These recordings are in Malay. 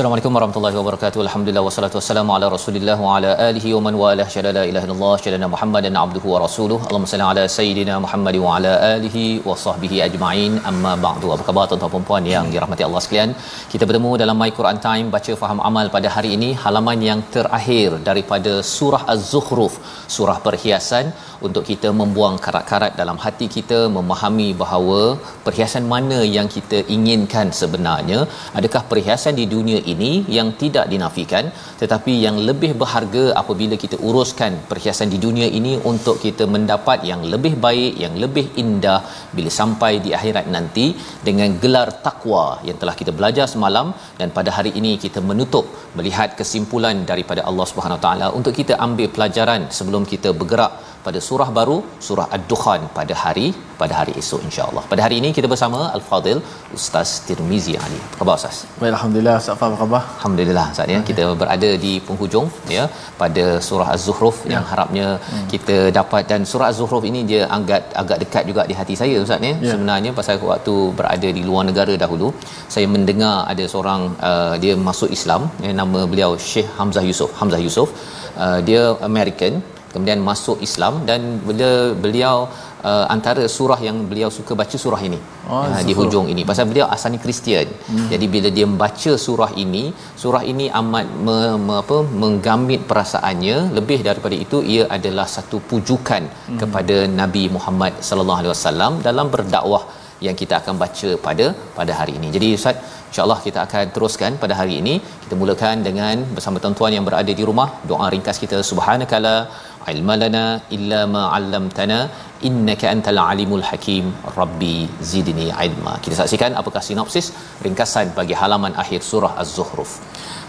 Assalamualaikum warahmatullahi wabarakatuh. Alhamdulillah wassalatu wassalamu ala Rasulillah wa ala alihi wa man walah. Syada la ilaha illallah, syada Muhammadan abduhu wa rasuluh. Allahumma salli ala sayidina Muhammad wa ala alihi wa sahbihi ajma'in. Amma ba'du. Apa khabar tuan-tuan dan puan yang dirahmati Allah sekalian? Kita bertemu dalam My Quran Time baca faham amal pada hari ini halaman yang terakhir daripada surah Az-Zukhruf, surah perhiasan untuk kita membuang karat-karat dalam hati kita memahami bahawa perhiasan mana yang kita inginkan sebenarnya adakah perhiasan di dunia ini yang tidak dinafikan tetapi yang lebih berharga apabila kita uruskan perhiasan di dunia ini untuk kita mendapat yang lebih baik yang lebih indah bila sampai di akhirat nanti dengan gelar takwa yang telah kita belajar semalam. Dan pada hari ini kita menutup melihat kesimpulan daripada Allah Subhanahu Taala untuk kita ambil pelajaran sebelum kita bergerak pada surah baru surah ad-dukhan pada hari pada hari esok insya-Allah. Pada hari ini kita bersama Al-Fadil Ustaz Tirmizi Ali. Apa khabar Ustaz? Baik alhamdulillah Ustaz apa khabar? Alhamdulillah Ustaz ya. Kita berada di penghujung ya pada surah Az-Zukhruf ya. yang harapnya hmm. kita dapat dan surah Az-Zukhruf ini dia agak agak dekat juga di hati saya Ustaz ya. ya. Sebenarnya pasal waktu berada di luar negara dahulu saya mendengar ada seorang uh, dia masuk Islam ya, nama beliau Syekh Hamzah Yusof. Hamzah Yusof uh, dia American kemudian masuk Islam dan bila beliau uh, antara surah yang beliau suka baca surah ini oh, uh, di hujung ini pasal beliau asalnya Kristian hmm. jadi bila dia membaca surah ini surah ini amat me, me, apa menggamit perasaannya lebih daripada itu ia adalah satu pujukan hmm. kepada Nabi Muhammad sallallahu alaihi wasallam dalam berdakwah yang kita akan baca pada pada hari ini. Jadi Ustaz, insya-Allah kita akan teruskan pada hari ini. Kita mulakan dengan bersama tuan-tuan yang berada di rumah, doa ringkas kita subhanakala ilmalana illa ma 'allamtana innaka antal alimul hakim rabbi zidni ilma. Kita saksikan apakah sinopsis ringkasan bagi halaman akhir surah Az-Zukhruf.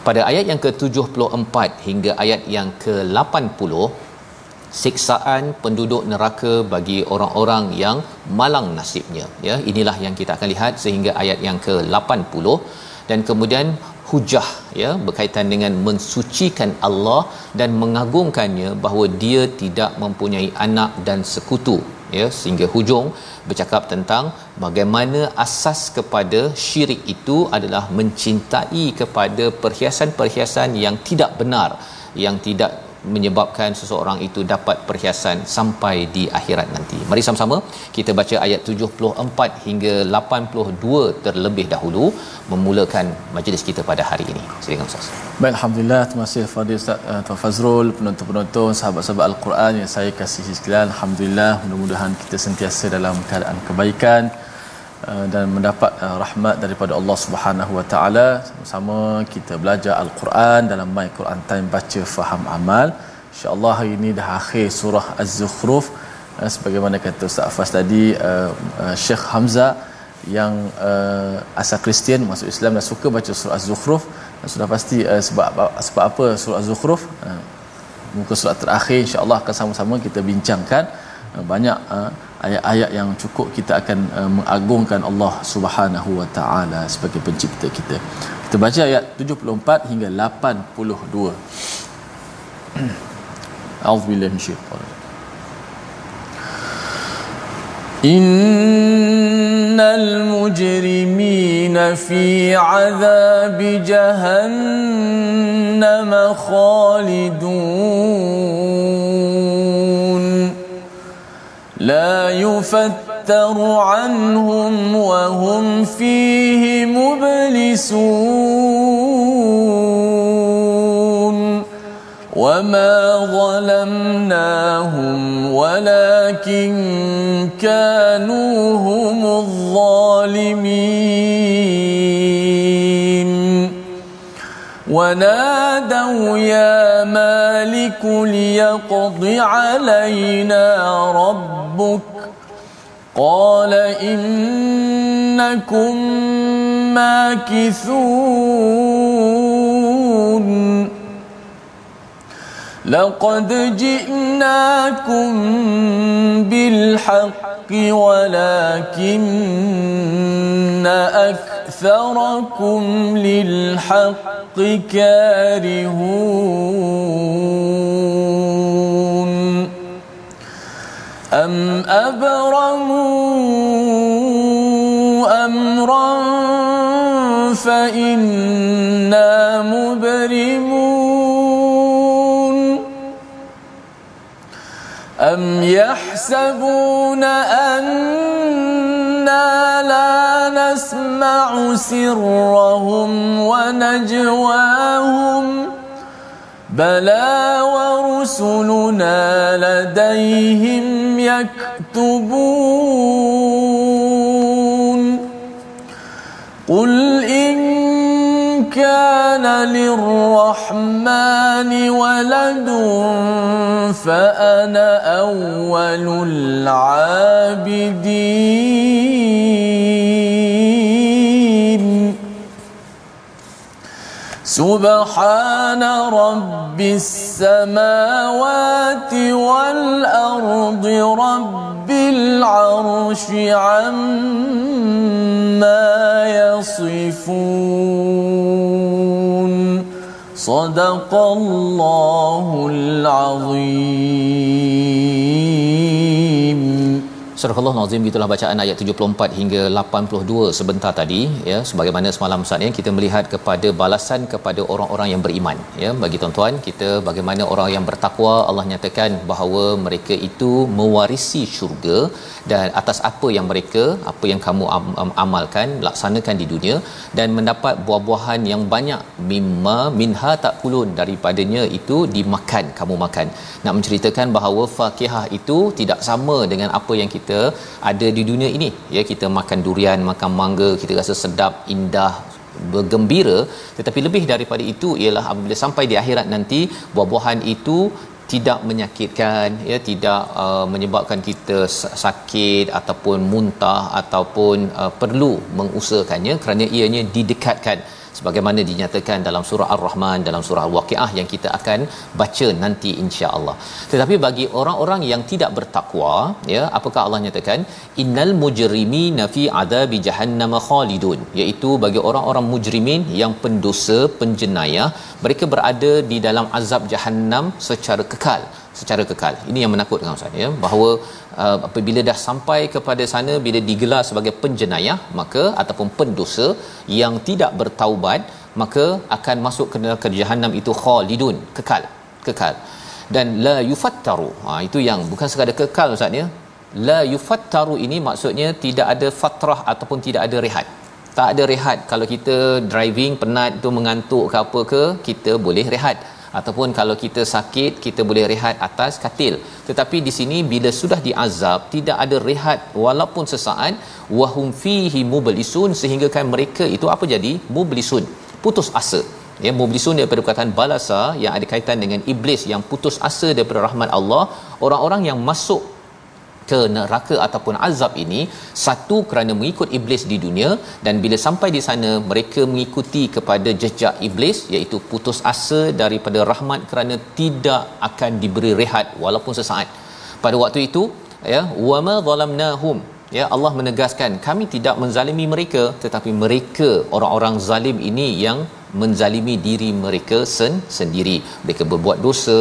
Pada ayat yang ke-74 hingga ayat yang ke-80 siksaan penduduk neraka bagi orang-orang yang malang nasibnya. Ya inilah yang kita akan lihat sehingga ayat yang ke-80 dan kemudian hujah ya berkaitan dengan mensucikan Allah dan mengagungkannya bahawa dia tidak mempunyai anak dan sekutu ya sehingga hujung bercakap tentang bagaimana asas kepada syirik itu adalah mencintai kepada perhiasan-perhiasan yang tidak benar yang tidak menyebabkan seseorang itu dapat perhiasan sampai di akhirat nanti. Mari sama-sama kita baca ayat 74 hingga 82 terlebih dahulu memulakan majlis kita pada hari ini. Silakan Ustaz. Baik, alhamdulillah terima kasih Fadil Ustaz uh, Tuan Fazrul, penonton-penonton, sahabat-sahabat Al-Quran yang saya kasih sekalian. Alhamdulillah, mudah-mudahan kita sentiasa dalam keadaan kebaikan dan mendapat uh, rahmat daripada Allah Subhanahu Wa Taala. Sama-sama kita belajar Al-Quran dalam My Quran Time baca faham amal. insya-Allah hari ini dah akhir surah Az-Zukhruf. Uh, sebagaimana kata Ustaz Afas tadi Syekh Hamzah yang uh, asal Kristian masuk Islam dan suka baca surah Az-Zukhruf. Sudah pasti uh, sebab sebab apa surah Az-Zukhruf? Uh, muka surat terakhir insya-Allah akan sama-sama kita bincangkan. Uh, banyak uh, ayat-ayat yang cukup kita akan uh, mengagungkan Allah Subhanahu wa taala sebagai pencipta kita. Kita baca ayat 74 hingga 82. A'udzubillahi minasyaitanir إن المجرمين في عذاب جهنم خالدون يفتر عنهم وهم فيه مبلسون. وما ظلمناهم ولكن كانوا هم الظالمين. ونادوا يا مالك ليقض علينا ربك قال إنكم ماكثون. لقد جئناكم بالحق ولكن أكثركم للحق كارهون. أم أبرموا أمرا فإنا مبرمون أم يحسبون أنا لا نسمع سرهم ونجواهم بلى ورسلنا لديهم يكتبون قل إن كان للرحمن ولد فأنا أول العابدين سبحان رب السماوات والأرض رب العرش عما يصفون. صدق الله العظيم. Surah Allah Nazim itulah bacaan ayat 74 hingga 82 sebentar tadi ya. Sebagaimana semalam Ustaz ya kita melihat kepada balasan kepada orang-orang yang beriman ya. Bagi tuan-tuan kita bagaimana orang yang bertakwa Allah nyatakan bahawa mereka itu mewarisi syurga dan atas apa yang mereka apa yang kamu am- am- amalkan laksanakan di dunia dan mendapat buah-buahan yang banyak. Mimma minha takulun daripadanya itu dimakan kamu makan. Nak menceritakan bahawa fakihah itu tidak sama dengan apa yang kita ada di dunia ini. Ya kita makan durian makan mangga kita rasa sedap indah bergembira. Tetapi lebih daripada itu ialah apabila sampai di akhirat nanti buah-buahan itu tidak menyakitkan ya tidak uh, menyebabkan kita sakit ataupun muntah ataupun uh, perlu mengusahakannya. Kerana ianya didekatkan sebagaimana dinyatakan dalam surah Ar-Rahman dalam surah Al-Waqiah yang kita akan baca nanti insya-Allah. Tetapi bagi orang-orang yang tidak bertakwa, ya, apakah Allah nyatakan? Innal mujrimina fi adabi jahannam khalidun, iaitu bagi orang-orang mujrimin yang pendosa, penjenayah, mereka berada di dalam azab jahannam secara kekal secara kekal. Ini yang menakutkan Ustaz ya. Bahawa uh, apabila dah sampai kepada sana bila digelar sebagai penjenayah maka ataupun pendosa yang tidak bertaubat maka akan masuk ke neraka jahanam itu khalidun kekal kekal. Dan la yufattaru ha itu yang bukan sekadar kekal Ustaz ya. La yufattaru ini maksudnya tidak ada fatrah ataupun tidak ada rehat. Tak ada rehat. Kalau kita driving penat tu mengantuk ke apa ke kita boleh rehat ataupun kalau kita sakit kita boleh rehat atas katil. Tetapi di sini bila sudah diazab tidak ada rehat walaupun sesaat wahum fihi mublisun sehingga kan mereka itu apa jadi? Mublisun putus asa. Ya mublisun daripada perkataan balasa yang ada kaitan dengan iblis yang putus asa daripada rahmat Allah orang-orang yang masuk ke neraka ataupun azab ini satu kerana mengikut iblis di dunia dan bila sampai di sana mereka mengikuti kepada jejak iblis iaitu putus asa daripada rahmat kerana tidak akan diberi rehat walaupun sesaat. Pada waktu itu ya wama zalamnahum ya Allah menegaskan kami tidak menzalimi mereka tetapi mereka orang-orang zalim ini yang menzalimi diri mereka sen- sendiri. Mereka berbuat dosa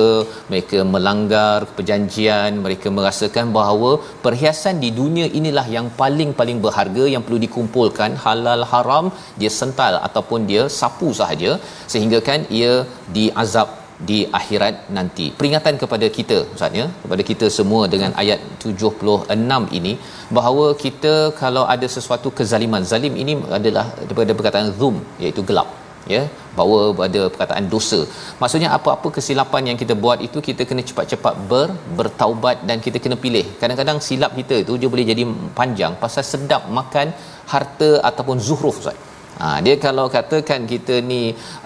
mereka melanggar perjanjian mereka merasakan bahawa perhiasan di dunia inilah yang paling-paling berharga yang perlu dikumpulkan halal haram dia sental ataupun dia sapu sahaja sehingga kan ia diazab di akhirat nanti. Peringatan kepada kita Ustaz ya, kepada kita semua dengan ayat 76 ini bahawa kita kalau ada sesuatu kezaliman, zalim ini adalah daripada perkataan zum iaitu gelap ya bawa pada perkataan dosa. Maksudnya apa-apa kesilapan yang kita buat itu kita kena cepat-cepat ber, bertaubat dan kita kena pilih. Kadang-kadang silap kita itu dia boleh jadi panjang pasal sedap makan harta ataupun zuhruf Ustaz Ha, dia kalau katakan kita ni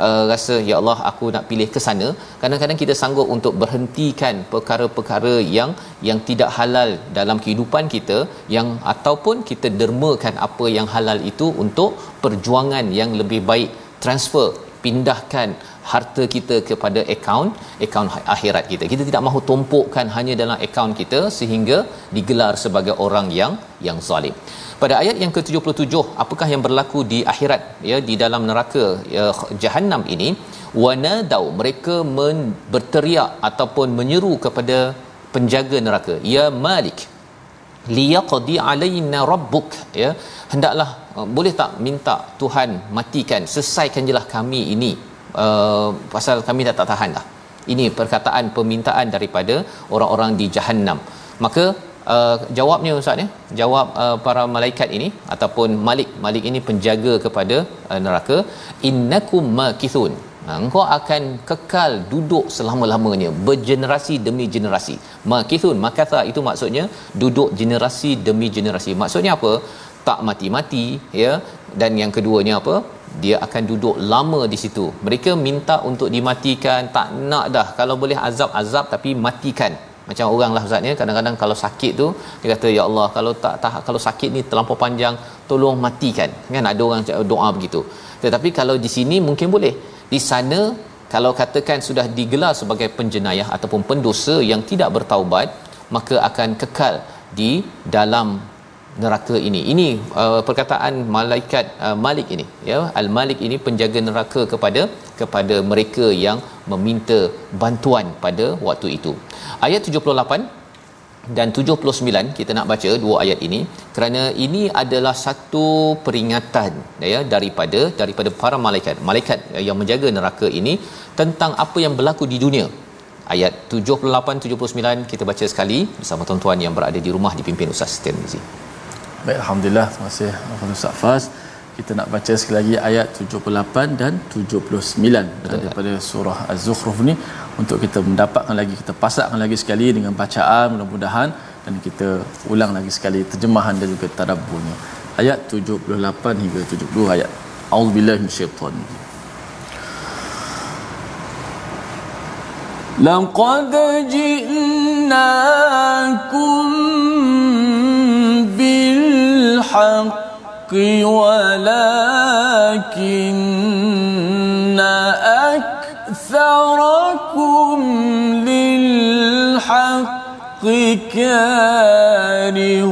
uh, rasa ya Allah aku nak pilih ke sana kadang-kadang kita sanggup untuk berhentikan perkara-perkara yang yang tidak halal dalam kehidupan kita yang ataupun kita dermakan apa yang halal itu untuk perjuangan yang lebih baik transfer pindahkan harta kita kepada akaun akaun akhirat kita. Kita tidak mahu tumpukkan hanya dalam akaun kita sehingga digelar sebagai orang yang yang zalim. Pada ayat yang ke-77, apakah yang berlaku di akhirat ya di dalam neraka ya, jahanam ini? Wanadau mereka men, berteriak ataupun menyeru kepada penjaga neraka, ya Malik liyaqdi alaina rabbuk ya hendaklah uh, boleh tak minta Tuhan matikan selesaikan jelah kami ini uh, pasal kami dah tak tahan dah ini perkataan permintaan daripada orang-orang di jahanam maka uh, jawabnya ustaz ya jawab uh, para malaikat ini ataupun malik malik ini penjaga kepada uh, neraka innakum makithun Ha, engkau akan kekal duduk selama-lamanya bergenerasi demi generasi. Makithun makatha itu maksudnya duduk generasi demi generasi. Maksudnya apa? Tak mati-mati ya. Dan yang keduanya apa? Dia akan duduk lama di situ. Mereka minta untuk dimatikan, tak nak dah. Kalau boleh azab-azab tapi matikan. Macam orang lah Ustaz ya, kadang-kadang kalau sakit tu dia kata ya Allah kalau tak, tak kalau sakit ni terlampau panjang tolong matikan. Kan ada orang doa begitu. Tetapi kalau di sini mungkin boleh di sana kalau katakan sudah digelar sebagai penjenayah ataupun pendosa yang tidak bertaubat maka akan kekal di dalam neraka ini. Ini uh, perkataan malaikat uh, Malik ini ya. Al Malik ini penjaga neraka kepada kepada mereka yang meminta bantuan pada waktu itu. Ayat 78 dan 79 kita nak baca dua ayat ini. Kerana ini adalah satu peringatan ya daripada daripada para malaikat. Malaikat yang menjaga neraka ini tentang apa yang berlaku di dunia. Ayat 78 79 kita baca sekali bersama tuan-tuan yang berada di rumah dipimpin Ustaz Tirmizi Baik alhamdulillah terima kasih Ustaz Faz kita nak baca sekali lagi ayat 78 dan 79 daripada surah Az-Zukhruf ni untuk kita mendapatkan lagi kita pasakkan lagi sekali dengan bacaan mudah-mudahan dan kita ulang lagi sekali terjemahan dan juga tadabburnya ayat 78 hingga 72 ayat auzubillahi minasyaitan لقد جئناكم بالحق ولكن أكثركم للحق كارهون.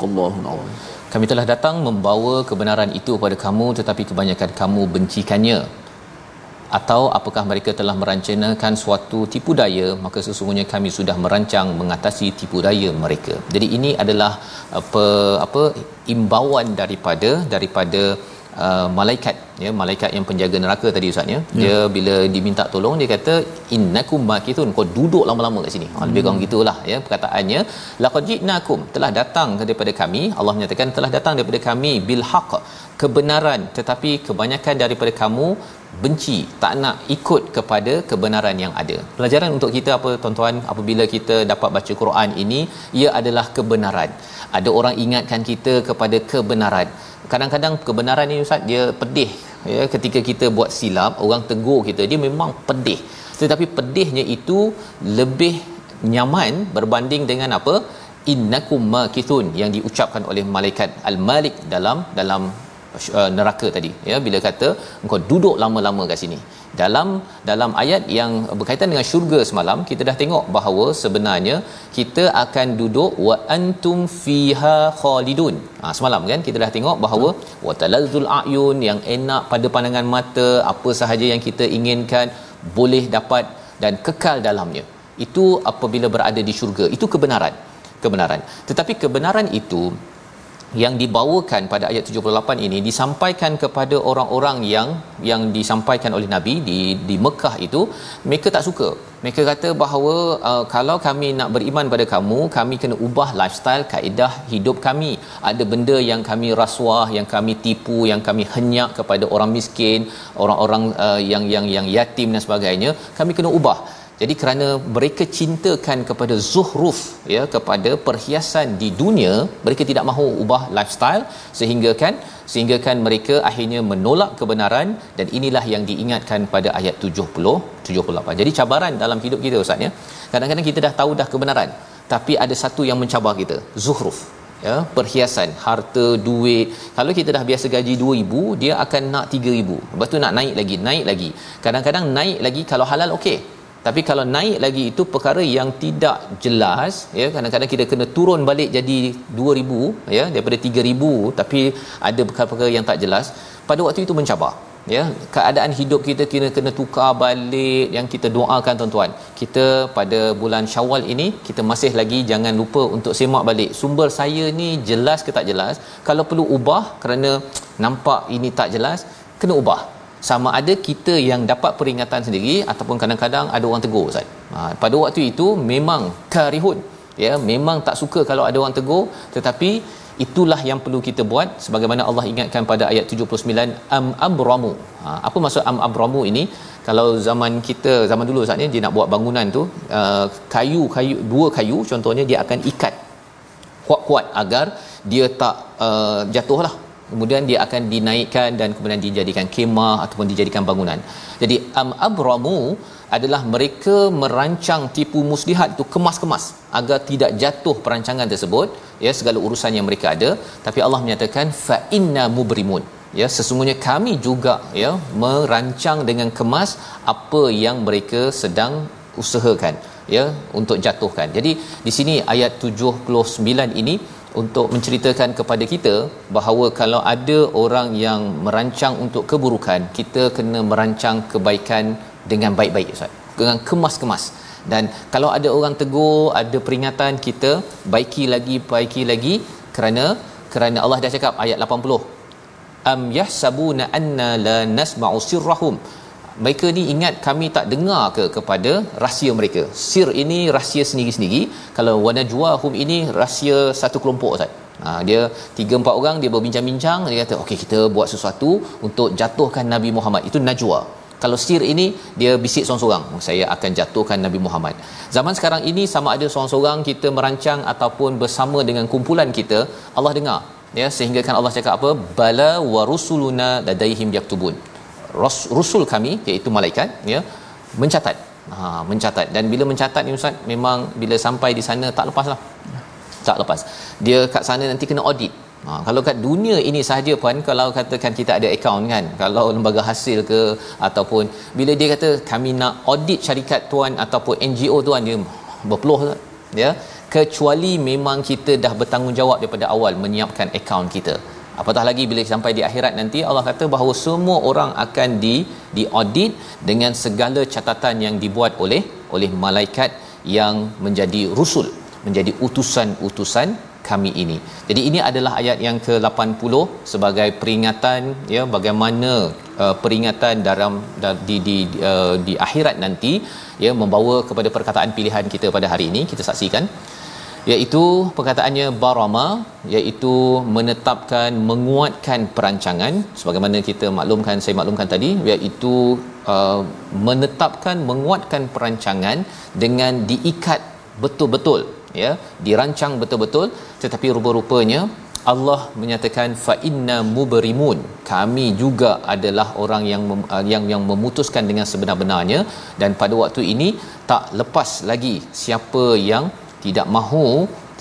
Sadaqallahul azim. Kami telah datang membawa kebenaran itu kepada kamu tetapi kebanyakan kamu bencikannya. Atau apakah mereka telah merancangkan suatu tipu daya maka sesungguhnya kami sudah merancang mengatasi tipu daya mereka. Jadi ini adalah apa apa imbauan daripada daripada uh, malaikat ya malaikat yang penjaga neraka tadi ustaz ya. Dia bila diminta tolong dia kata innakum makithun. Kau duduk lama-lama kat sini. Ha, lebih kurang gitulah ya perkataannya. Laqad ji'nakum. Telah datang daripada kami Allah menyatakan telah datang daripada kami bil haqq kebenaran. Tetapi kebanyakan daripada kamu benci tak nak ikut kepada kebenaran yang ada. Pelajaran untuk kita apa tuan-tuan? Apabila kita dapat baca Quran ini ia adalah kebenaran. Ada orang ingatkan kita kepada kebenaran kadang-kadang kebenaran ni ustaz dia pedih. Ya ketika kita buat silap orang tegur kita dia memang pedih. Tetapi pedihnya itu lebih nyaman berbanding dengan apa? Innakum makithun yang diucapkan oleh malaikat al-malik dalam dalam uh, neraka tadi. Ya bila kata engkau duduk lama-lama kat sini dalam dalam ayat yang berkaitan dengan syurga semalam kita dah tengok bahawa sebenarnya kita akan duduk wa antum fiha khalidun. Ha, semalam kan kita dah tengok bahawa wa talazzul ayun yang enak pada pandangan mata apa sahaja yang kita inginkan boleh dapat dan kekal dalamnya. Itu apabila berada di syurga. Itu kebenaran. Kebenaran. Tetapi kebenaran itu yang dibawakan pada ayat 78 ini disampaikan kepada orang-orang yang yang disampaikan oleh nabi di di Mekah itu mereka tak suka. Mereka kata bahawa uh, kalau kami nak beriman pada kamu kami kena ubah lifestyle kaedah hidup kami. Ada benda yang kami rasuah yang kami tipu yang kami henyak kepada orang miskin orang-orang uh, yang yang yang yatim dan sebagainya kami kena ubah jadi kerana mereka cintakan kepada zuhruf ya kepada perhiasan di dunia, mereka tidak mahu ubah lifestyle sehingga kan sehingga kan mereka akhirnya menolak kebenaran dan inilah yang diingatkan pada ayat 70 78. Jadi cabaran dalam hidup kita ustaz ya. Kadang-kadang kita dah tahu dah kebenaran, tapi ada satu yang mencabar kita, zuhruf ya perhiasan harta duit kalau kita dah biasa gaji 2000 dia akan nak 3000 lepas tu nak naik lagi naik lagi kadang-kadang naik lagi kalau halal okey tapi kalau naik lagi itu perkara yang tidak jelas ya kadang-kadang kita kena turun balik jadi 2000 ya daripada 3000 tapi ada perkara-perkara yang tak jelas. Pada waktu itu mencabar ya keadaan hidup kita kena kena tukar balik yang kita doakan tuan-tuan. Kita pada bulan Syawal ini kita masih lagi jangan lupa untuk semak balik. Sumber saya ni jelas ke tak jelas? Kalau perlu ubah kerana nampak ini tak jelas kena ubah sama ada kita yang dapat peringatan sendiri ataupun kadang-kadang ada orang tegur ustaz. Ha, pada waktu itu memang karihun ya memang tak suka kalau ada orang tegur tetapi itulah yang perlu kita buat sebagaimana Allah ingatkan pada ayat 79 am abramu. Ha, apa maksud am abramu ini? Kalau zaman kita zaman dulu ustaz ni dia nak buat bangunan tu uh, kayu kayu dua kayu contohnya dia akan ikat kuat-kuat agar dia tak uh, jatuhlah kemudian dia akan dinaikkan dan kemudian dijadikan kemah ataupun dijadikan bangunan. Jadi am abramu adalah mereka merancang tipu muslihat itu kemas-kemas agar tidak jatuh perancangan tersebut ya segala urusan yang mereka ada tapi Allah menyatakan fa inna mubrimun ya sesungguhnya kami juga ya merancang dengan kemas apa yang mereka sedang usahakan ya untuk jatuhkan. Jadi di sini ayat 79 ini untuk menceritakan kepada kita bahawa kalau ada orang yang merancang untuk keburukan kita kena merancang kebaikan dengan baik-baik ustaz. Dengan kemas-kemas. Dan kalau ada orang tegur ada peringatan kita baiki lagi baiki lagi kerana kerana Allah dah cakap ayat 80 am yahsabuna anna la nasma'u sirrahum mereka ni ingat kami tak dengar ke kepada rahsia mereka? Sir ini rahsia sendiri-sendiri. Kalau wanajwahum ini rahsia satu kelompok ustaz. Ha, dia tiga empat orang dia berbincang-bincang dia kata okey kita buat sesuatu untuk jatuhkan Nabi Muhammad. Itu najwa kalau sir ini dia bisik seorang-seorang. Saya akan jatuhkan Nabi Muhammad. Zaman sekarang ini sama ada seorang-seorang kita merancang ataupun bersama dengan kumpulan kita Allah dengar. Ya sehingga kan Allah cakap apa? Bala warusuluna ladaihim yaktubun rusul kami iaitu malaikat ya mencatat. Ha mencatat. Dan bila mencatat ni ustaz memang bila sampai di sana tak lepaslah tak lepas. Dia kat sana nanti kena audit. Ha, kalau kat dunia ini sahaja pun kalau katakan kita ada akaun kan kalau lembaga hasil ke ataupun bila dia kata kami nak audit syarikat tuan ataupun NGO tuan dia berpeluh ya. Kecuali memang kita dah bertanggungjawab daripada awal menyiapkan akaun kita apatah lagi bila sampai di akhirat nanti Allah kata bahawa semua orang akan di di audit dengan segala catatan yang dibuat oleh oleh malaikat yang menjadi rusul menjadi utusan-utusan kami ini. Jadi ini adalah ayat yang ke-80 sebagai peringatan ya bagaimana uh, peringatan dalam di di uh, di akhirat nanti ya membawa kepada perkataan pilihan kita pada hari ini kita saksikan iaitu perkataannya barama iaitu menetapkan menguatkan perancangan. Sebagaimana kita maklumkan saya maklumkan tadi iaitu uh, menetapkan menguatkan perancangan dengan diikat betul-betul ya dirancang betul-betul. Tetapi rupa-rupanya Allah menyatakan fa inna mubrimun kami juga adalah orang yang mem, uh, yang yang memutuskan dengan sebenar-benarnya. Dan pada waktu ini tak lepas lagi siapa yang tidak mahu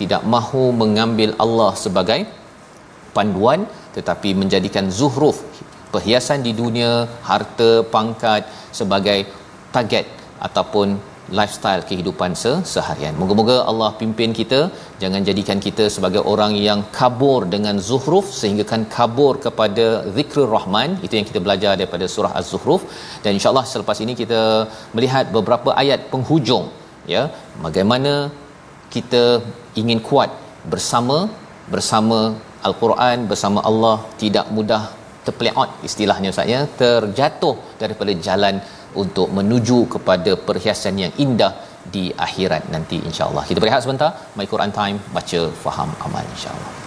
tidak mahu mengambil Allah sebagai panduan tetapi menjadikan zuhruf perhiasan di dunia harta pangkat sebagai target ataupun lifestyle kehidupan se- seharian. Moga-moga Allah pimpin kita jangan jadikan kita sebagai orang yang kabur dengan zuhruf sehingga kan kabur kepada zikrul rahman itu yang kita belajar daripada surah az-zuhruf. Dan insyaallah selepas ini kita melihat beberapa ayat penghujung ya. Bagaimana kita ingin kuat bersama bersama al-Quran bersama Allah tidak mudah terpeleot istilahnya Ustaz ya terjatuh daripada jalan untuk menuju kepada perhiasan yang indah di akhirat nanti insya-Allah. Kita berehat sebentar. My Quran Time baca faham amal insya-Allah.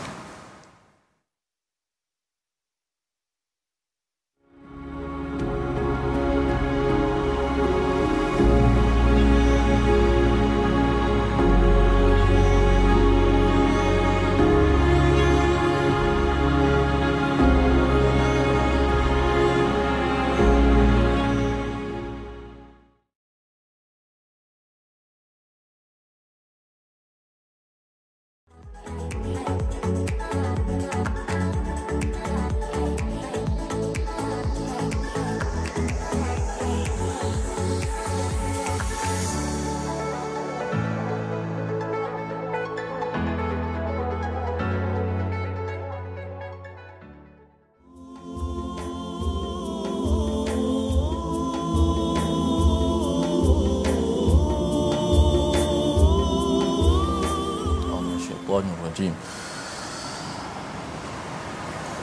Bismillahirrahmanirrahim.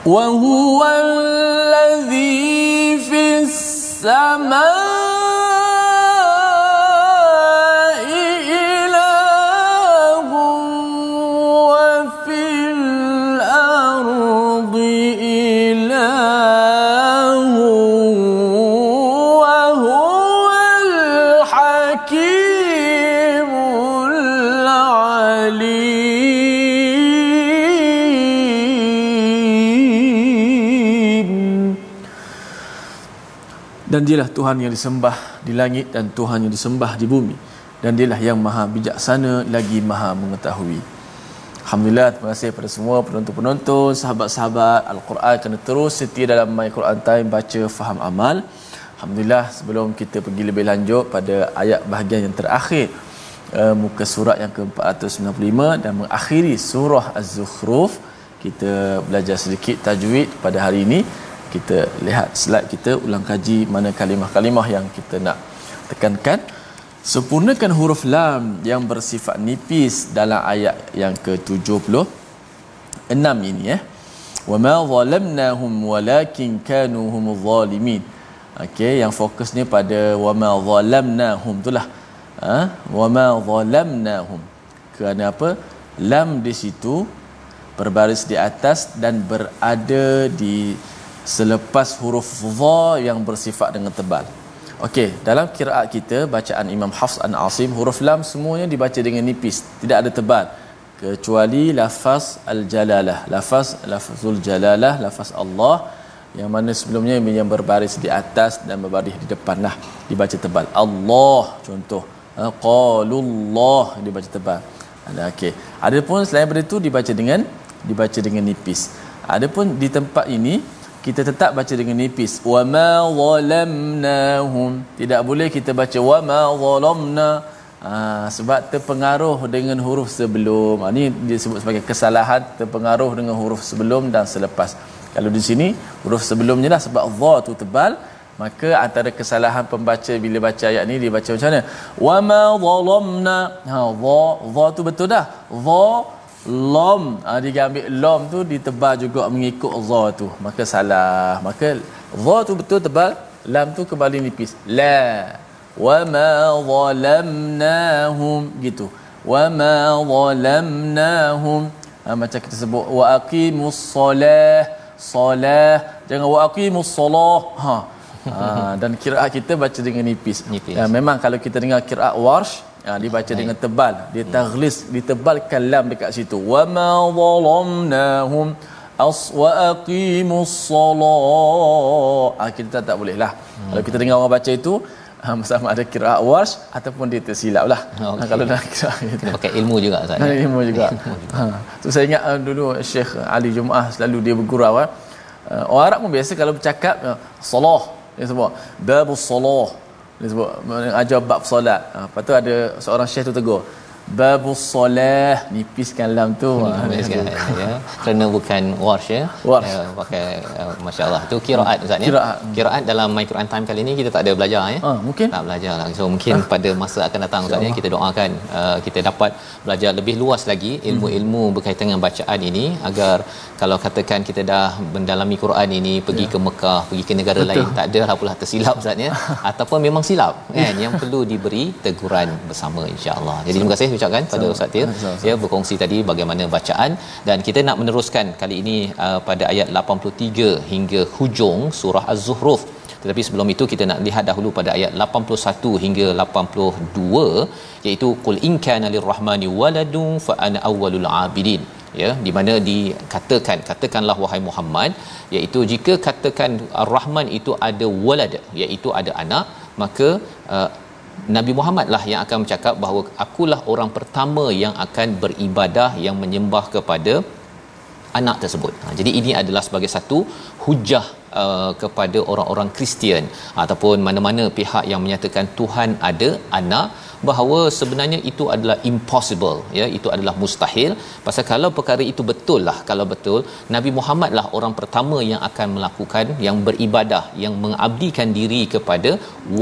وهو الذي في السماء Dan dialah Tuhan yang disembah di langit dan Tuhan yang disembah di bumi. Dan dialah yang maha bijaksana lagi maha mengetahui. Alhamdulillah, terima kasih kepada semua penonton-penonton, sahabat-sahabat Al-Quran kena terus setia dalam My Quran Time baca faham amal. Alhamdulillah, sebelum kita pergi lebih lanjut pada ayat bahagian yang terakhir uh, muka surat yang ke-495 dan mengakhiri surah Az-Zukhruf, kita belajar sedikit tajwid pada hari ini. Kita lihat slide kita ulang kaji mana kalimah-kalimah yang kita nak tekankan. Sempurnakan huruf lam yang bersifat nipis dalam ayat yang ke-76 ini ya. Wa ma zalamnahum walakin kanu humuz zalimin. Okey, yang fokusnya pada wa ma zalamnahum itulah. Ha? Wa ma zalamnahum. Kerana apa? Lam di situ berbaris di atas dan berada di selepas huruf dha yang bersifat dengan tebal. Okey, dalam kiraat kita bacaan Imam Hafs an Asim huruf lam semuanya dibaca dengan nipis, tidak ada tebal kecuali lafaz al-jalalah, lafaz lafzul jalalah, lafaz Allah yang mana sebelumnya yang berbaris di atas dan berbaris di depan lah dibaca tebal. Allah contoh. Ha, qalullah dibaca tebal. Ada okey. Adapun selain daripada itu dibaca dengan dibaca dengan nipis. Adapun di tempat ini kita tetap baca dengan nipis. Wa ma zalamnahum. Tidak boleh kita baca wa ma zalamna. Ha, sebab terpengaruh dengan huruf sebelum. Ha, ini disebut sebagai kesalahan terpengaruh dengan huruf sebelum dan selepas. Kalau di sini huruf sebelumnya lah sebab dha tu tebal maka antara kesalahan pembaca bila baca ayat ni dia baca macam mana? Wa ma zalamna. Ha dha dha tu betul dah. Dha lam ha, dia ambil lam tu ditebal juga mengikut za tu. Maka salah. Maka za tu betul tebal lam tu kembali nipis. La. Wa ma zalamnahum. Gitu. Wa ma zalamnahum. Ha, macam kita sebut wa aqimus solah. Solah. Jangan wa aqimus solah. Ha. Ha, dan kiraat kita baca dengan nipis. Nipis. Ya, memang kalau kita dengar kiraat warsh ha, dibaca dengan tebal. Dia taghlis ditebalkan lam dekat situ. Wa ma zalamnahum as wa aqimus salat. Ha, kita tak, tak boleh lah. Hmm. kalau kita dengar orang baca itu ha, sama ada kira wash ataupun dia tersilap lah. Okay. ha, kalau dah kira kita pakai ilmu juga Ustaz ya? ilmu juga, ilmu juga. Ha, tu saya ingat uh, dulu Syekh Ali Jumaah selalu dia bergurau uh, orang Arab pun biasa kalau bercakap uh, salah. Dia sebut babus salah dia sebut ajar bab solat. Ha, lepas tu ada seorang syekh tu tegur babus solah nipiskan lam tu. Nipiskan ya. Kerana bukan warsh ya. Warsh. Ya, pakai uh, masyaallah. Tu qiraat ustaz ya. Qiraat qiraat dalam my Quran time kali ni kita tak ada belajar ya. Ha, mungkin. Tak belajar lah. So mungkin ha. pada masa akan datang ustaz ya kita doakan uh, kita dapat belajar lebih luas lagi ilmu-ilmu berkaitan dengan bacaan ini agar kalau katakan kita dah mendalami Quran ini pergi ya. ke Mekah pergi ke negara Betul. lain tak ada lah pula tersilap ustaz ya. Ataupun memang silap. Kan yang perlu diberi teguran bersama insya-Allah. Jadi terima kasih ucapkan pada Ustaz Tir. Ya berkongsi tadi bagaimana bacaan. Dan kita nak meneruskan kali ini uh, pada ayat 83 hingga hujung surah Az-Zuhruf. Tetapi sebelum itu kita nak lihat dahulu pada ayat 81 hingga 82 iaitu qul in kana lirrahmani waladun fa ana awwalul abidin. Ya di mana dikatakan katakanlah wahai Muhammad iaitu jika katakan ar-rahman itu ada walad iaitu ada anak maka uh, Nabi Muhammad lah yang akan bercakap bahawa akulah orang pertama yang akan beribadah yang menyembah kepada anak tersebut. Ha, jadi ini adalah sebagai satu hujah uh, kepada orang-orang Kristian. Ataupun mana-mana pihak yang menyatakan Tuhan ada anak bahawa sebenarnya itu adalah impossible ya. Itu adalah mustahil. Pasal kalau perkara itu betul lah kalau betul Nabi Muhammad lah orang pertama yang akan melakukan yang beribadah yang mengabdikan diri kepada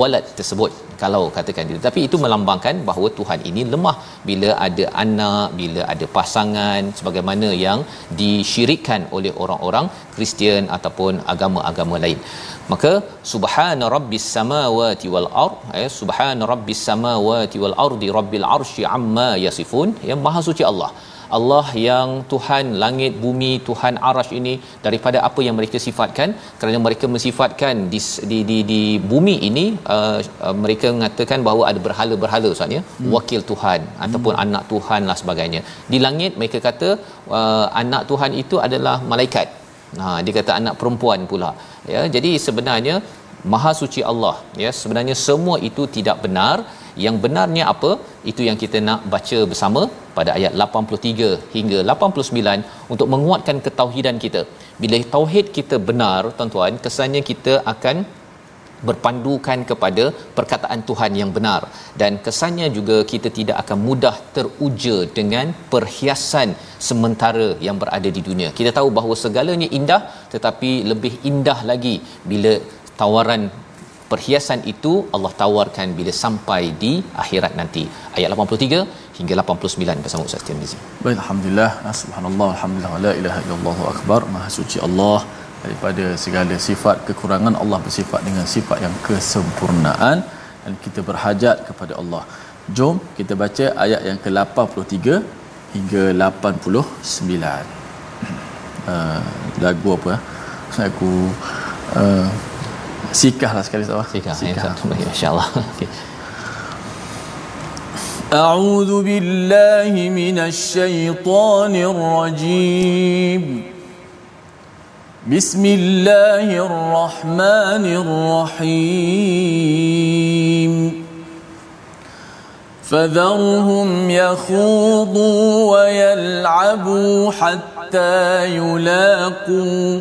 walad tersebut kalau katakan dia. Tapi itu melambangkan bahawa Tuhan ini lemah bila ada anak bila ada pasangan sebagaimana yang disyirikkan oleh orang-orang Kristian ataupun agama-agama lain. Maka subhana rabbis samawati wal ard ya subhana rabbis samawati wal ardi rabbil arsy amma yasifun ya maha suci Allah Allah yang Tuhan langit bumi Tuhan arash ini daripada apa yang mereka sifatkan kerana mereka mensifatkan di di di, di bumi ini uh, uh, mereka mengatakan bahawa ada berhala-berhala ustaz ya hmm. wakil Tuhan hmm. ataupun anak Tuhan lah sebagainya di langit mereka kata uh, anak Tuhan itu adalah malaikat Ha dia kata anak perempuan pula. Ya jadi sebenarnya Maha suci Allah ya sebenarnya semua itu tidak benar yang benarnya apa? Itu yang kita nak baca bersama pada ayat 83 hingga 89 untuk menguatkan ketauhidan kita. Bila tauhid kita benar tuan-tuan kesannya kita akan berpandukan kepada perkataan Tuhan yang benar. Dan kesannya juga kita tidak akan mudah teruja dengan perhiasan sementara yang berada di dunia. Kita tahu bahawa segalanya indah tetapi lebih indah lagi bila tawaran perhiasan itu Allah tawarkan bila sampai di akhirat nanti. Ayat 83 hingga 89 bersama Ustaz Tirmizi. Baik, alhamdulillah, subhanallah, alhamdulillah, la ilaha illallah akbar, maha suci Allah daripada segala sifat kekurangan Allah bersifat dengan sifat yang kesempurnaan dan kita berhajat kepada Allah. Jom kita baca ayat yang ke-83 hingga 89. Uh, lagu apa? Aku uh, sikah lah sekali sawah. Sikah, sikah. Ya, insya-Allah. Okey. أعوذ بالله من الشيطان الرجيم بسم الله الرحمن الرحيم فذرهم يخوضوا ويلعبوا حتى يلاقوا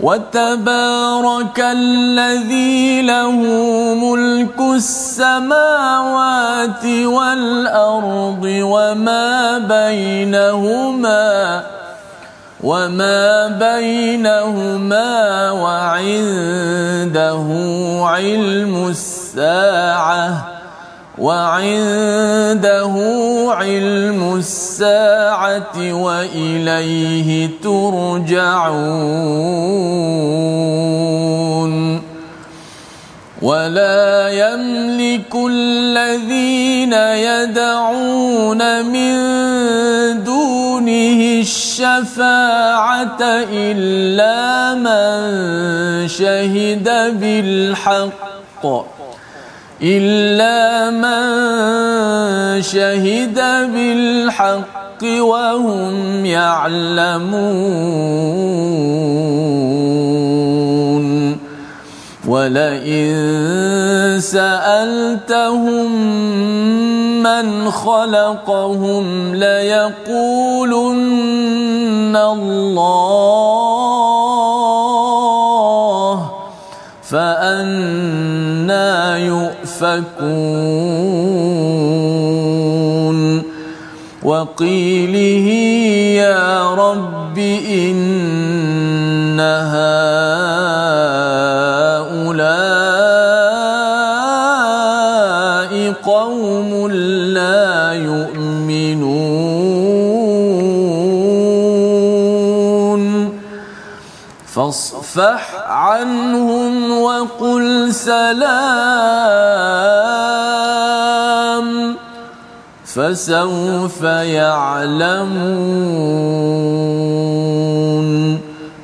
وتبارك الذي له ملك السماوات والأرض وما بينهما وما بينهما وعنده علم الساعة وعنده علم الساعة وإليه ترجعون. ولا يملك الذين يدعون من دونه الشفاعة إلا من شهد بالحق. إلا من شهد بالحق وهم يعلمون. ولئن سألتهم من خلقهم ليقولن الله فأنا يؤفكون وقيله يا رب إن هؤلاء قوم لا يؤمنون فاصفح عنهم وقل سلام فسوف يعلمون.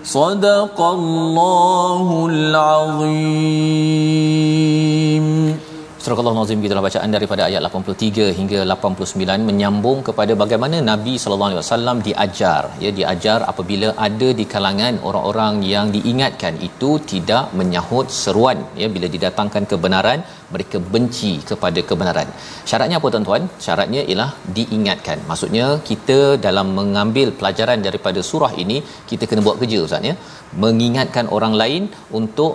صدق الله العظيم. Surah Allah Nazim kita bacaan daripada ayat 83 hingga 89 menyambung kepada bagaimana Nabi sallallahu alaihi wasallam diajar ya diajar apabila ada di kalangan orang-orang yang diingatkan itu tidak menyahut seruan ya bila didatangkan kebenaran mereka benci kepada kebenaran. Syaratnya apa tuan-tuan? Syaratnya ialah diingatkan. Maksudnya kita dalam mengambil pelajaran daripada surah ini kita kena buat kerja ustaz ya. Mengingatkan orang lain untuk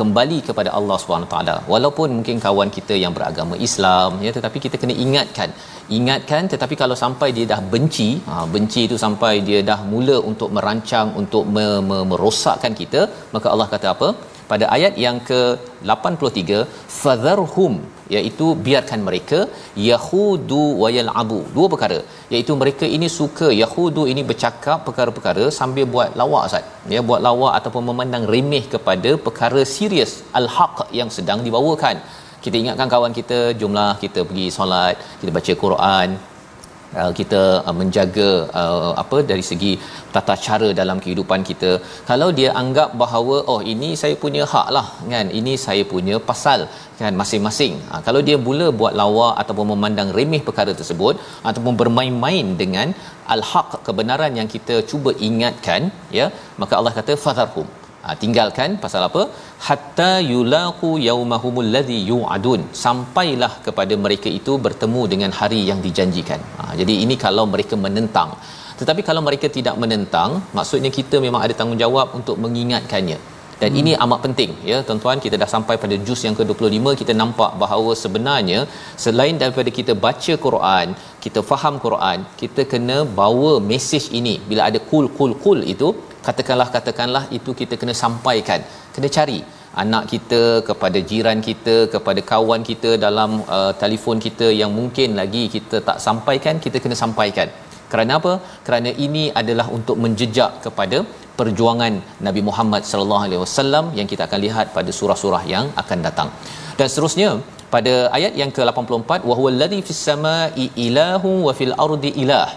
kembali kepada Allah taala. Walaupun mungkin kawan kita yang beragama Islam ya tetapi kita kena ingatkan. Ingatkan tetapi kalau sampai dia dah benci, ha, benci itu sampai dia dah mula untuk merancang untuk me- me- merosakkan kita, maka Allah kata apa? Pada ayat yang ke-83 fadharhum iaitu biarkan mereka yahudu wa yalabu dua perkara. Iaitu mereka ini suka yahudu ini bercakap perkara-perkara sambil buat lawak Ustaz. Ya buat lawak ataupun memandang remeh kepada perkara serius al-haq yang sedang dibawakan. Kita ingatkan kawan kita jumlah kita pergi solat kita baca Quran Uh, kita uh, menjaga uh, apa dari segi tata cara dalam kehidupan kita. Kalau dia anggap bahawa oh ini saya punya hak lah kan? Ini saya punya pasal kan? Masing-masing. Kalau dia mula buat lawak ataupun memandang remeh perkara tersebut ataupun bermain-main dengan al-haq kebenaran yang kita cuba ingatkan ya maka Allah kata fadharhum ha, tinggalkan pasal apa? Hatta yulaqu yaumahumul ladzi yu'adun. Sampailah kepada mereka itu bertemu dengan hari yang dijanjikan. Ha, jadi ini kalau mereka menentang. Tetapi kalau mereka tidak menentang maksudnya kita memang ada tanggungjawab untuk mengingatkannya. Dan hmm. ini amat penting ya. Tuan-tuan kita dah sampai pada juz yang ke-25 kita nampak bahawa sebenarnya selain daripada kita baca Quran kita faham Quran kita kena bawa mesej ini. Bila ada kul kul kul itu katakanlah katakanlah itu kita kena sampaikan. Kena cari anak kita kepada jiran kita kepada kawan kita dalam uh, telefon kita yang mungkin lagi kita tak sampaikan kita kena sampaikan. Kerana apa? Kerana ini adalah untuk menjejak kepada perjuangan Nabi Muhammad sallallahu alaihi wasallam yang kita akan lihat pada surah-surah yang akan datang. Dan seterusnya pada ayat yang ke-84 wa huwal ladzi fis samai ilahu wa fil ardi ilah.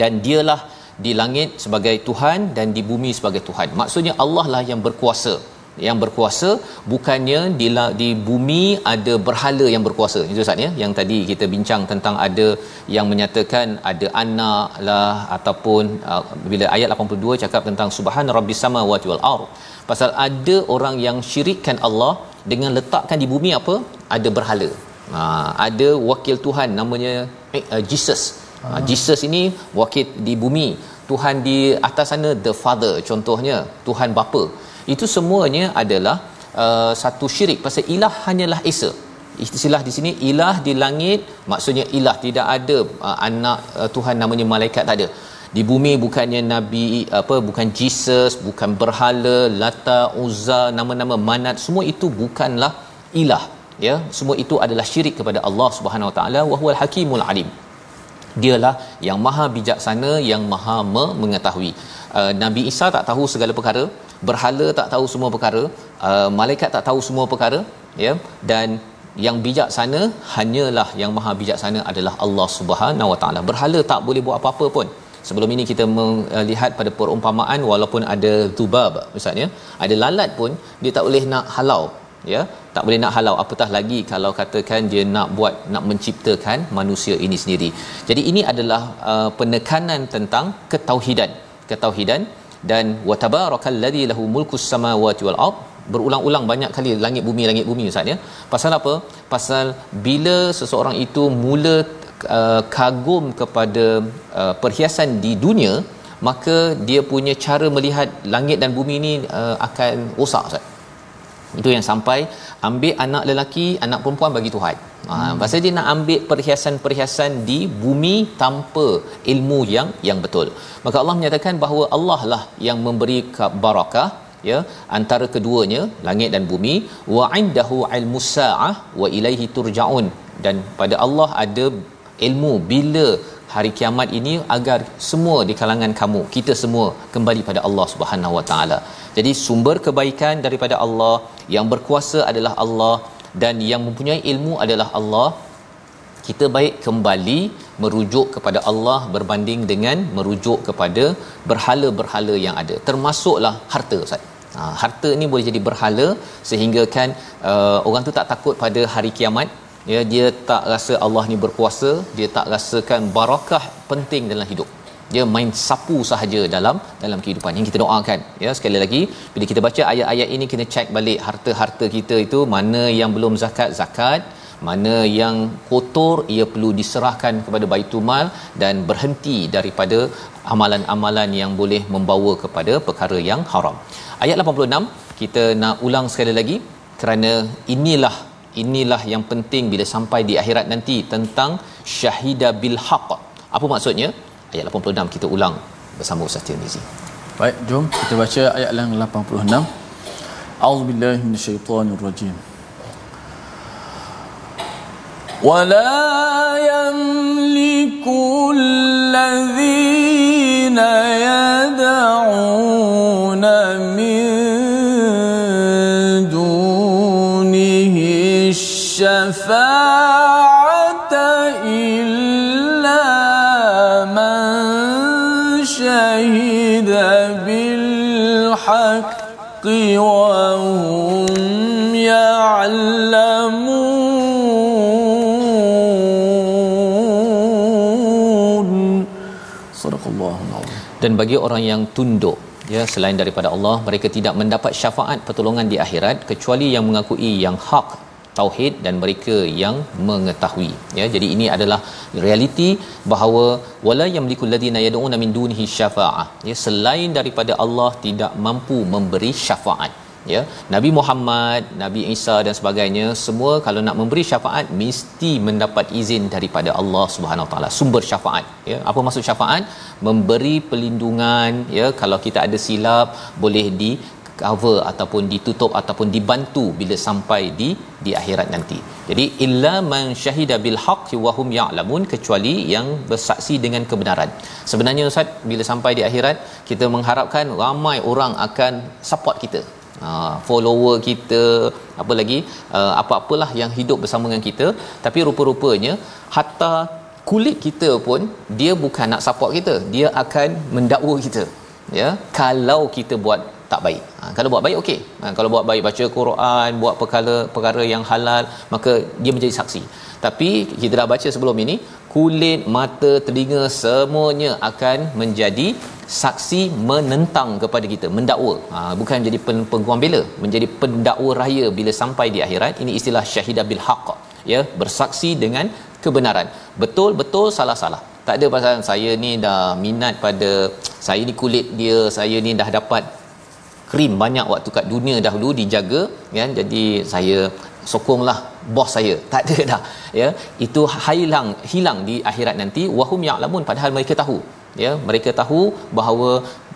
Dan dialah di langit sebagai Tuhan dan di bumi sebagai Tuhan. Maksudnya Allah lah yang berkuasa. Yang berkuasa bukannya di di bumi ada berhala yang berkuasa. Itu Ustaz ya. Yang tadi kita bincang tentang ada yang menyatakan ada anak lah ataupun uh, bila ayat 82 cakap tentang subhan rabbis samawati wal ard. Pasal ada orang yang syirikkan Allah dengan letakkan di bumi apa? Ada berhala. Ha, ada wakil Tuhan namanya uh, Jesus. Ha, Jesus ini wakil di bumi. Tuhan di atas sana the father contohnya Tuhan bapa. Itu semuanya adalah uh, satu syirik. Pasal ilah hanyalah esa. Istilah di sini ilah di langit maksudnya ilah tidak ada uh, anak uh, Tuhan namanya malaikat tak ada. Di bumi bukannya nabi apa bukan Jesus bukan berhala lata uzza nama-nama manat semua itu bukanlah ilah ya. Semua itu adalah syirik kepada Allah Subhanahu Wa Taala wa huwal hakimul alim dialah yang maha bijaksana yang maha mengetahui. Uh, nabi Isa tak tahu segala perkara berhala tak tahu semua perkara uh, malaikat tak tahu semua perkara ya. Dan yang bijaksana hanyalah yang maha bijaksana adalah Allah Subhanahu Wa Taala. Berhala tak boleh buat apa-apa pun. Sebelum ini kita melihat pada perumpamaan walaupun ada zubab misalnya ada lalat pun dia tak boleh nak halau ya tak boleh nak halau. Apatah lagi kalau katakan dia nak buat nak menciptakan manusia ini sendiri. Jadi ini adalah uh, penekanan tentang ketauhidan. Ketauhidan dan watabarakallazi lahu mulkus samawati wal ard. Berulang-ulang banyak kali langit bumi langit bumi ustaz ya. Pasal apa? Pasal bila seseorang itu mula uh, kagum kepada uh, perhiasan di dunia maka dia punya cara melihat langit dan bumi ni uh, akan rosak ustaz itu yang sampai ambil anak lelaki anak perempuan bagi Tuhan. Ha hmm. pasal dia nak ambil perhiasan-perhiasan di bumi tanpa ilmu yang yang betul. Maka Allah menyatakan bahawa Allah lah yang memberi barakah ya antara keduanya langit dan bumi. Wa indahu ilmus saah wa ilaihi turjaun. Dan pada Allah ada ilmu bila hari kiamat ini agar semua di kalangan kamu kita semua kembali pada Allah Subhanahu Wa Taala. Jadi sumber kebaikan daripada Allah, yang berkuasa adalah Allah dan yang mempunyai ilmu adalah Allah. Kita baik kembali merujuk kepada Allah berbanding dengan merujuk kepada berhala-berhala yang ada. Termasuklah harta Ustaz. Ha, harta ni boleh jadi berhala sehingga kan uh, orang tu tak takut pada hari kiamat ya dia tak rasa Allah ni berkuasa dia tak rasakan barakah penting dalam hidup. Dia main sapu sahaja dalam dalam kehidupan. Yang kita doakan ya sekali lagi bila kita baca ayat-ayat ini kena check balik harta-harta kita itu mana yang belum zakat zakat. Mana yang kotor ia perlu diserahkan kepada baitumal dan berhenti daripada amalan-amalan yang boleh membawa kepada perkara yang haram. Ayat 86 kita nak ulang sekali lagi kerana inilah inilah yang penting bila sampai di akhirat nanti tentang syahida bil haqq. Apa maksudnya? Ayat 86 kita ulang bersama Ustaz Tirmizi. Baik, jom kita baca ayat yang 86. A'udzubillahi minasyaitonirrajim. ولا يملك الذين يدعون من الشفاعة إلا من شهد بالحق وهم يعلمون صدق الله العظيم. dan bagi orang yang tunduk ya selain daripada Allah mereka tidak mendapat syafaat pertolongan di akhirat kecuali yang mengakui yang hak tauhid dan mereka yang mengetahui. Ya jadi ini adalah realiti bahawa wala yamliku alladhina yad'una min dunihi syafa'ah. Ya selain daripada Allah tidak mampu memberi syafaat. Ya Nabi Muhammad Nabi Isa dan sebagainya semua kalau nak memberi syafaat mesti mendapat izin daripada Allah Subhanahu taala sumber syafaat. Ya apa maksud syafaat? Memberi perlindungan ya kalau kita ada silap boleh di cover ataupun ditutup ataupun dibantu bila sampai di di akhirat nanti. Jadi illa man syahida bil haqqi wa hum ya'lamun kecuali yang bersaksi dengan kebenaran. Sebenarnya ustaz bila sampai di akhirat kita mengharapkan ramai orang akan support kita. Ha, follower kita apa lagi uh, apa-apalah yang hidup bersama dengan kita tapi rupa-rupanya hatta kulit kita pun dia bukan nak support kita dia akan mendakwa kita ya kalau kita buat tak baik. Ha, kalau buat baik okey. Ha, kalau buat baik baca Quran, buat perkara perkara yang halal, maka dia menjadi saksi. Tapi kita dah baca sebelum ini, kulit, mata, telinga semuanya akan menjadi saksi menentang kepada kita, mendakwa. Ha, bukan menjadi pen, bela, menjadi pendakwa raya bila sampai di akhirat. Ini istilah syahidah bil haqq. Ya, bersaksi dengan kebenaran. Betul, betul, salah, salah. Tak ada pasal saya ni dah minat pada saya ni kulit dia, saya ni dah dapat krim banyak waktu kat dunia dahulu dijaga kan jadi saya sokonglah bos saya. Tak ada dah ya. Itu hilang hilang di akhirat nanti. Wahum ya'lamun padahal mereka tahu ya. Mereka tahu bahawa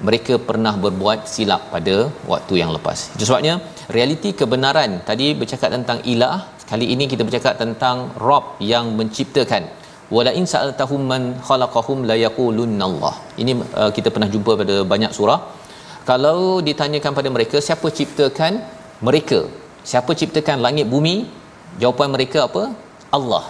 mereka pernah berbuat silap pada waktu yang lepas. Itu sebabnya realiti kebenaran. Tadi bercakap tentang ilah kali ini kita bercakap tentang rob yang menciptakan. Wala in sa'altahum man khalaqahum la yaqulunallah ini uh, kita pernah jumpa pada banyak surah kalau ditanyakan pada mereka siapa ciptakan mereka? Siapa ciptakan langit bumi? Jawapan mereka apa? Allah.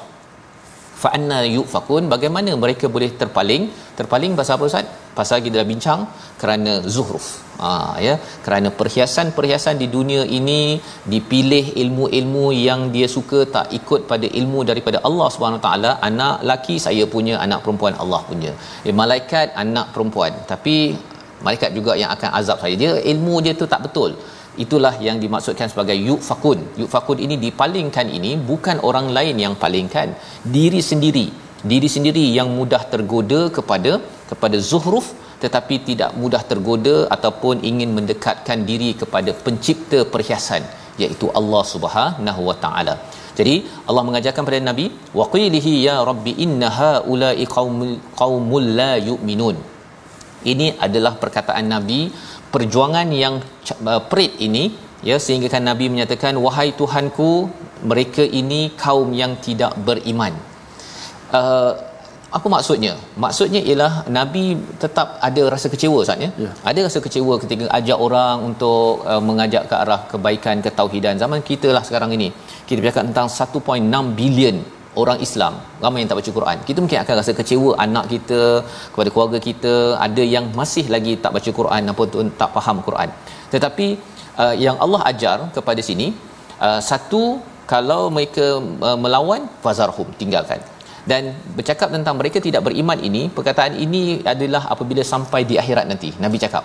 Fa anna yufakun. Bagaimana mereka boleh terpaling? Terpaling pasal apa ustaz? Pasal kita dah bincang kerana zuhruf. Ha ya. Kerana perhiasan-perhiasan di dunia ini dipilih ilmu-ilmu yang dia suka tak ikut pada ilmu daripada Allah Subhanahu taala. Anak laki saya punya anak perempuan Allah punya. Ya, malaikat anak perempuan. Tapi malaikat juga yang akan azab saya. Dia ilmu dia tu tak betul. Itulah yang dimaksudkan sebagai yufakun. Yufakun ini dipalingkan ini bukan orang lain yang palingkan. Diri sendiri. Diri sendiri yang mudah tergoda kepada kepada zuhruf tetapi tidak mudah tergoda ataupun ingin mendekatkan diri kepada pencipta perhiasan iaitu Allah Subhanahu wa taala. Jadi Allah mengajarkan kepada Nabi waqilihi ya rabbi innaha ulai qaumul qaumul la yu'minun. Ini adalah perkataan Nabi perjuangan yang uh, perit ini ya sehingga kan Nabi menyatakan wahai Tuhanku mereka ini kaum yang tidak beriman. Uh, apa maksudnya? Maksudnya ialah Nabi tetap ada rasa kecewa Ustaz ya. Yeah. Ada rasa kecewa ketika ajak orang untuk uh, mengajak ke arah kebaikan ketauhidan. Zaman kita lah sekarang ini. Kita bercakap tentang 1.6 bilion orang Islam ramai yang tak baca Quran. Kita mungkin akan rasa kecewa anak kita kepada keluarga kita ada yang masih lagi tak baca Quran ataupun tak faham Quran. Tetapi uh, yang Allah ajar kepada sini uh, satu kalau mereka uh, melawan fazarhum tinggalkan. Dan bercakap tentang mereka tidak beriman ini perkataan ini adalah apabila sampai di akhirat nanti nabi cakap.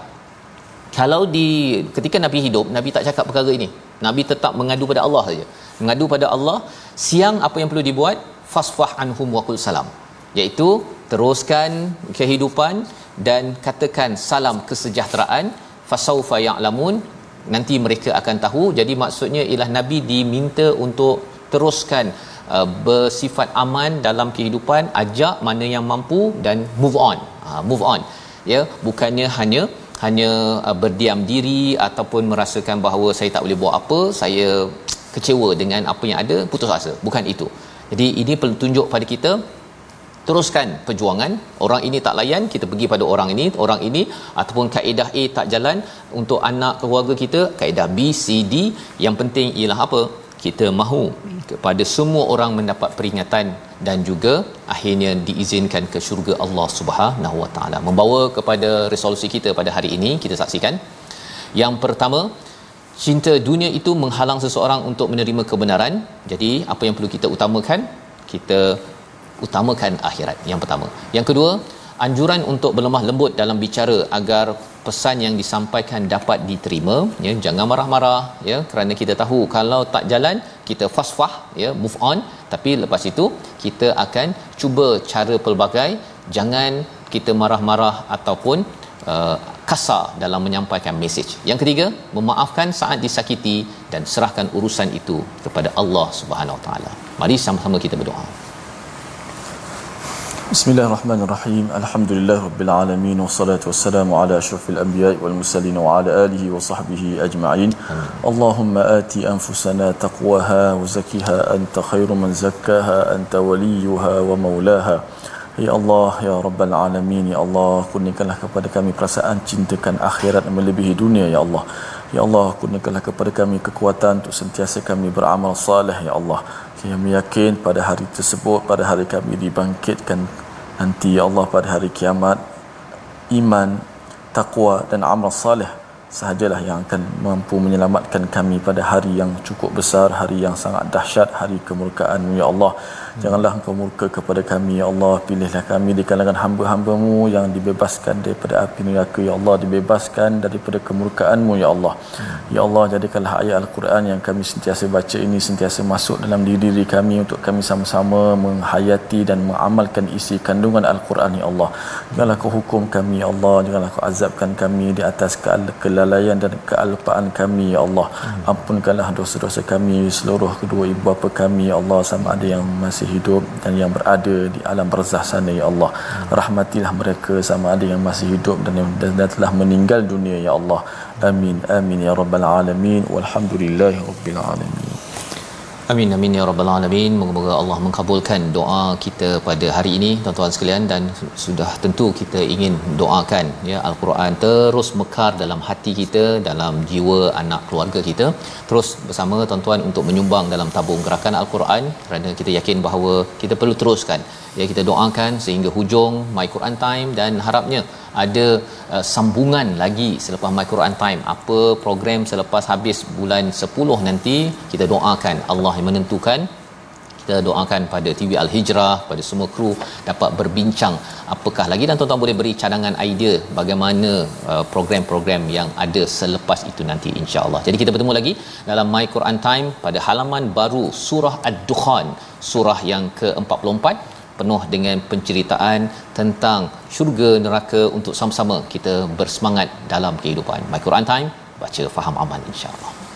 Kalau di ketika nabi hidup nabi tak cakap perkara ini. Nabi tetap mengadu pada Allah saja mengadu pada Allah siang apa yang perlu dibuat? Fasfah anhum waqul salam. Iaitu teruskan kehidupan dan katakan salam kesejahteraan. Fasaufa ya'lamun nanti mereka akan tahu. Jadi maksudnya ialah nabi diminta untuk teruskan uh, bersifat aman dalam kehidupan ajak mana yang mampu dan move on. Uh, move on. Ya bukannya hanya hanya uh, berdiam diri ataupun merasakan bahawa saya tak boleh buat apa saya kecewa dengan apa yang ada putus asa. Bukan itu. Jadi ini tunjuk pada kita teruskan perjuangan. Orang ini tak layan kita pergi pada orang ini orang ini ataupun kaedah A tak jalan untuk anak keluarga kita kaedah B C D. Yang penting ialah apa? Kita mahu kepada semua orang mendapat peringatan dan juga akhirnya diizinkan ke syurga Allah Subhanahu Wa Taala. Membawa kepada resolusi kita pada hari ini kita saksikan. Yang pertama cinta dunia itu menghalang seseorang untuk menerima kebenaran. Jadi apa yang perlu kita utamakan? Kita utamakan akhirat yang pertama. Yang kedua anjuran untuk berlemah lembut dalam bicara agar pesan yang disampaikan dapat diterima. Ya jangan marah-marah ya. Kerana kita tahu kalau tak jalan kita fasfah ya move on. Tapi lepas itu kita akan cuba cara pelbagai. Jangan kita marah-marah ataupun uh, kasar dalam menyampaikan mesej. Yang ketiga, memaafkan saat disakiti dan serahkan urusan itu kepada Allah Subhanahu Wa Taala. Mari sama-sama kita berdoa. Bismillahirrahmanirrahim. Alhamdulillahirabbil alamin wassalatu wassalamu ala asyrafil anbiya'i wal mursalin wa ala alihi wa sahbihi ajma'in. Allahumma ati anfusana taqwaha wa zakkiha anta khairu man zakkaha anta waliyuha wa maulaha. Ya Allah, Ya Rabbal Alamin, Ya Allah, kurniakanlah kepada kami perasaan cintakan akhirat melebihi dunia, Ya Allah. Ya Allah, kurniakanlah kepada kami kekuatan untuk sentiasa kami beramal salih, Ya Allah. Kami yakin pada hari tersebut, pada hari kami dibangkitkan nanti, Ya Allah, pada hari kiamat, iman, taqwa dan amal salih sahajalah yang akan mampu menyelamatkan kami pada hari yang cukup besar, hari yang sangat dahsyat, hari kemurkaan Ya Allah. Janganlah engkau murka kepada kami Ya Allah. Pilihlah kami di kalangan hamba-hambamu Yang dibebaskan daripada api neraka Ya Allah. Dibebaskan daripada kemurkaanmu Ya Allah. Ya Allah jadikanlah ayat Al-Quran Yang kami sentiasa baca ini Sentiasa masuk dalam diri diri kami Untuk kami sama-sama menghayati dan mengamalkan isi kandungan Al-Quran Ya Allah. Janganlah kau hukum kami Ya Allah. Janganlah kau azabkan kami di atas ke kelalaian dan kealpaan kami ya Allah. Ampunkanlah dosa-dosa kami seluruh kedua ibu bapa kami ya Allah. Sama ada yang masih hidup dan yang berada di alam barzah sana ya Allah. Rahmatilah mereka sama ada yang masih hidup dan yang dan, dan telah meninggal dunia ya Allah. Amin. Amin ya rabbal alamin. Walhamdulillahi rabbil alamin Amin amin ya rabbal alamin. Moga-moga Allah mengabulkan doa kita pada hari ini tuan-tuan sekalian dan sudah tentu kita ingin doakan ya al-Quran terus mekar dalam hati kita, dalam jiwa anak keluarga kita. Terus bersama tuan-tuan untuk menyumbang dalam tabung gerakan al-Quran kerana kita yakin bahawa kita perlu teruskan ya kita doakan sehingga hujung My Quran Time dan harapnya ada uh, sambungan lagi selepas My Quran Time apa program selepas habis bulan 10 nanti kita doakan Allah yang menentukan kita doakan pada TV Al Hijrah pada semua kru dapat berbincang apakah lagi dan tuan-tuan boleh beri cadangan idea bagaimana uh, program-program yang ada selepas itu nanti insya-Allah. Jadi kita bertemu lagi dalam My Quran Time pada halaman baru surah Ad-Dukhan surah yang ke-44 penuh dengan penceritaan tentang syurga neraka untuk sama-sama kita bersemangat dalam kehidupan. My Quran Time baca faham aman insya-Allah.